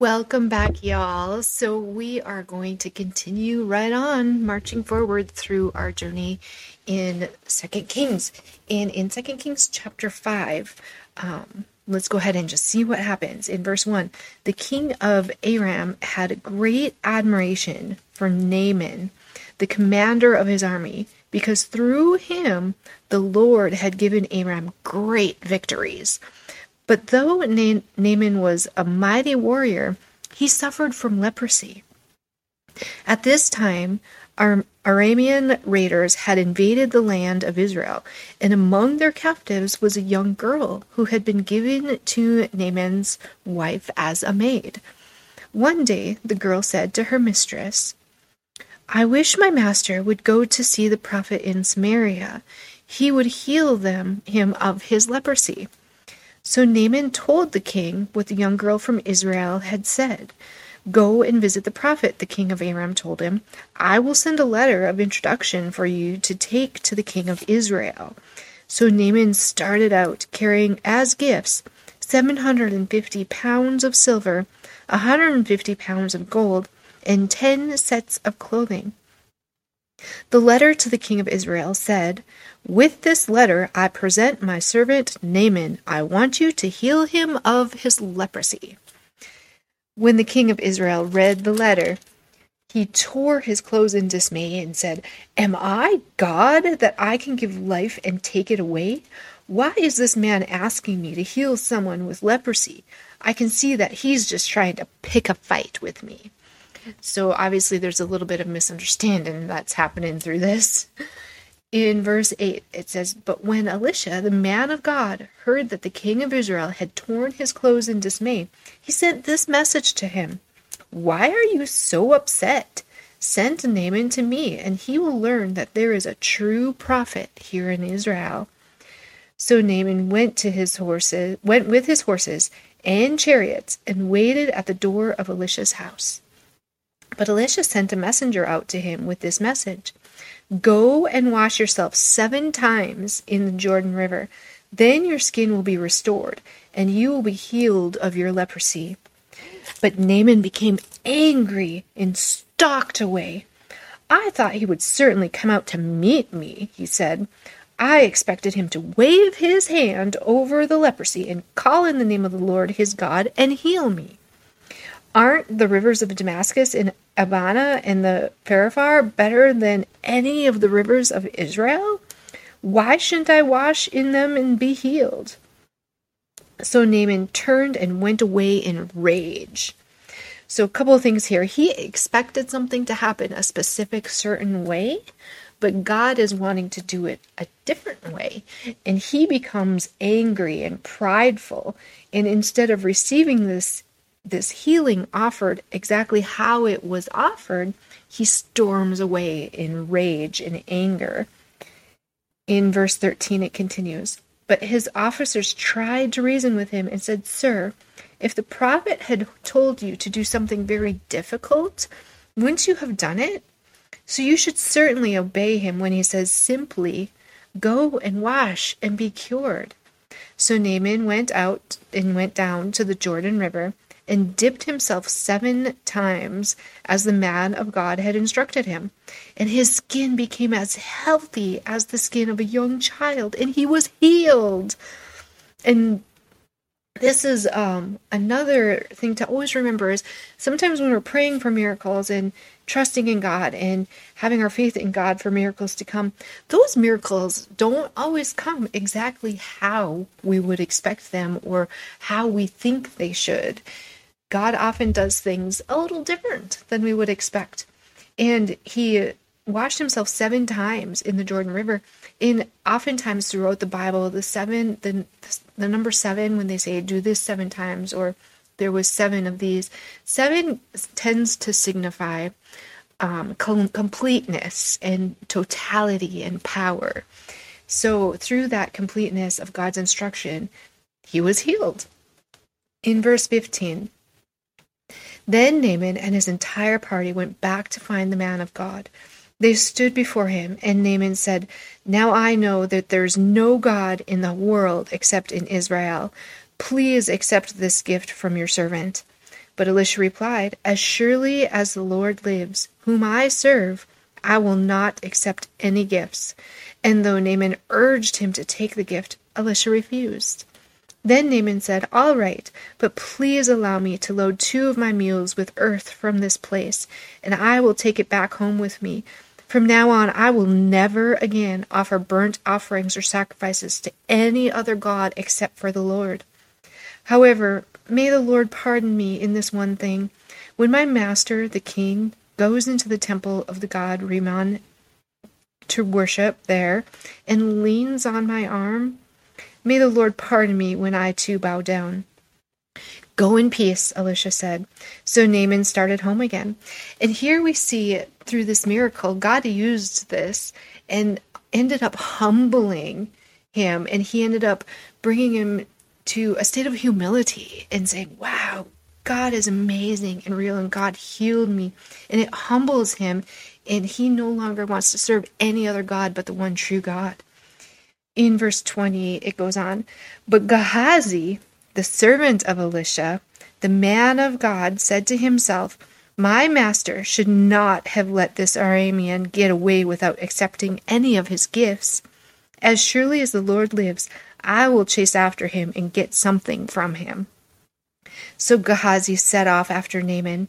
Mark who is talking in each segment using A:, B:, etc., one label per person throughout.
A: Welcome back, y'all. So, we are going to continue right on marching forward through our journey in Second Kings. And in Second Kings chapter 5, um, let's go ahead and just see what happens. In verse 1, the king of Aram had great admiration for Naaman, the commander of his army, because through him the Lord had given Aram great victories. But though Na- Naaman was a mighty warrior, he suffered from leprosy. At this time, Ar- Aramean raiders had invaded the land of Israel, and among their captives was a young girl who had been given to Naaman's wife as a maid. One day, the girl said to her mistress, I wish my master would go to see the prophet in Samaria. He would heal them him of his leprosy. So Naaman told the king what the young girl from Israel had said. Go and visit the prophet, the king of Aram told him. I will send a letter of introduction for you to take to the king of Israel. So Naaman started out, carrying as gifts 750 pounds of silver, 150 pounds of gold, and 10 sets of clothing. The letter to the king of Israel said, with this letter I present my servant Naaman. I want you to heal him of his leprosy. When the king of Israel read the letter, he tore his clothes in dismay and said, Am I God that I can give life and take it away? Why is this man asking me to heal someone with leprosy? I can see that he's just trying to pick a fight with me. So obviously, there's a little bit of misunderstanding that's happening through this in verse 8, it says, But when Elisha, the man of God, heard that the king of Israel had torn his clothes in dismay, he sent this message to him Why are you so upset? Send Naaman to me, and he will learn that there is a true prophet here in Israel. So Naaman went to his horses, went with his horses and chariots, and waited at the door of Elisha's house. But Elisha sent a messenger out to him with this message Go and wash yourself seven times in the Jordan River. Then your skin will be restored, and you will be healed of your leprosy. But Naaman became angry and stalked away. I thought he would certainly come out to meet me, he said. I expected him to wave his hand over the leprosy and call in the name of the Lord his God and heal me. Aren't the rivers of Damascus and Abana and the Pharpar better than any of the rivers of Israel? Why shouldn't I wash in them and be healed? So Naaman turned and went away in rage. So, a couple of things here. He expected something to happen a specific, certain way, but God is wanting to do it a different way. And he becomes angry and prideful. And instead of receiving this this healing offered exactly how it was offered, he storms away in rage and anger. In verse 13, it continues But his officers tried to reason with him and said, Sir, if the prophet had told you to do something very difficult, wouldn't you have done it? So you should certainly obey him when he says simply, Go and wash and be cured. So Naaman went out and went down to the Jordan River and dipped himself seven times as the man of God had instructed him. And his skin became as healthy as the skin of a young child, and he was healed. And this is um, another thing to always remember is sometimes when we're praying for miracles and trusting in God and having our faith in God for miracles to come, those miracles don't always come exactly how we would expect them or how we think they should. God often does things a little different than we would expect. And he washed himself seven times in the Jordan River. And oftentimes throughout the Bible, the seven, the, the number seven, when they say do this seven times, or there was seven of these, seven tends to signify um, com- completeness and totality and power. So through that completeness of God's instruction, he was healed. In verse 15, then Naaman and his entire party went back to find the man of God. They stood before him, and Naaman said, Now I know that there is no God in the world except in Israel. Please accept this gift from your servant. But Elisha replied, As surely as the Lord lives, whom I serve, I will not accept any gifts. And though Naaman urged him to take the gift, Elisha refused. Then Naaman said, All right, but please allow me to load two of my mules with earth from this place, and I will take it back home with me. From now on, I will never again offer burnt offerings or sacrifices to any other god except for the Lord. However, may the Lord pardon me in this one thing. When my master, the king, goes into the temple of the god Rimmon to worship there and leans on my arm, may the Lord pardon me when I too bow down. Go in peace, Elisha said. So Naaman started home again. And here we see through this miracle, God used this and ended up humbling him. And he ended up bringing him to a state of humility and saying, Wow, God is amazing and real, and God healed me. And it humbles him, and he no longer wants to serve any other God but the one true God. In verse 20, it goes on But Gehazi, the servant of Elisha, the man of God, said to himself, My master should not have let this Aramean get away without accepting any of his gifts. As surely as the Lord lives, I will chase after him and get something from him. So Gehazi set off after Naaman.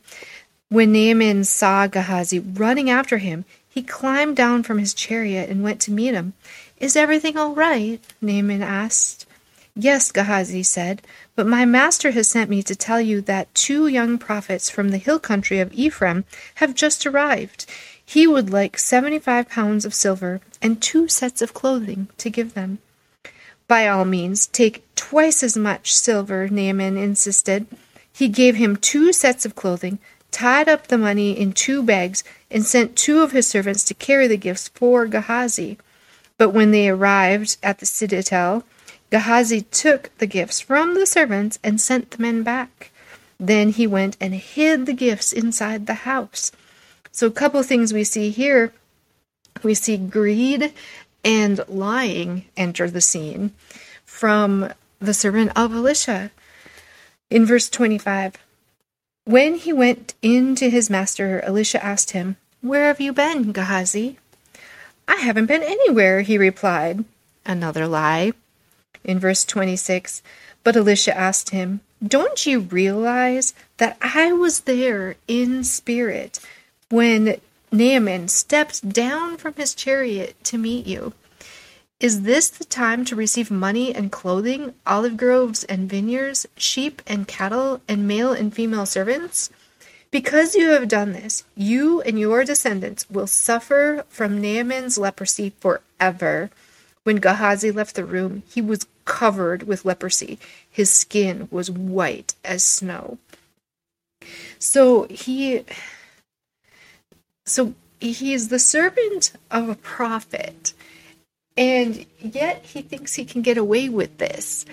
A: When Naaman saw Gehazi running after him, he climbed down from his chariot and went to meet him. Is everything all right? Naaman asked. Yes, Gehazi said, but my master has sent me to tell you that two young prophets from the hill country of Ephraim have just arrived. He would like seventy five pounds of silver and two sets of clothing to give them. By all means, take twice as much silver, Naaman insisted. He gave him two sets of clothing, tied up the money in two bags, and sent two of his servants to carry the gifts for Gehazi. But when they arrived at the citadel, Gehazi took the gifts from the servants and sent the men back. Then he went and hid the gifts inside the house. So, a couple things we see here we see greed and lying enter the scene from the servant of Elisha. In verse 25, when he went in to his master, Elisha asked him, Where have you been, Gehazi? I haven't been anywhere, he replied. Another lie. In verse 26, but Elisha asked him, Don't you realize that I was there in spirit when Naaman stepped down from his chariot to meet you. Is this the time to receive money and clothing, olive groves and vineyards, sheep and cattle, and male and female servants? Because you have done this, you and your descendants will suffer from Naaman's leprosy forever. When Gehazi left the room, he was covered with leprosy. His skin was white as snow. So he so he is the servant of a prophet, and yet he thinks he can get away with this.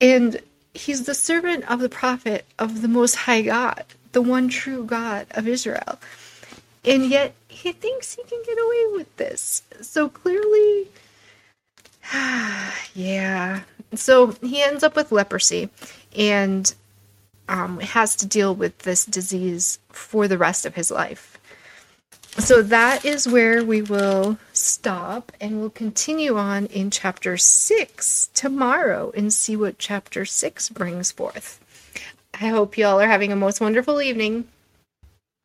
A: And he's the servant of the prophet of the Most High God, the one true God of Israel. And yet he thinks he can get away with this. So clearly, yeah. So he ends up with leprosy and um, has to deal with this disease for the rest of his life. So that is where we will stop and we'll continue on in chapter 6 tomorrow and see what chapter 6 brings forth. I hope you all are having a most wonderful evening.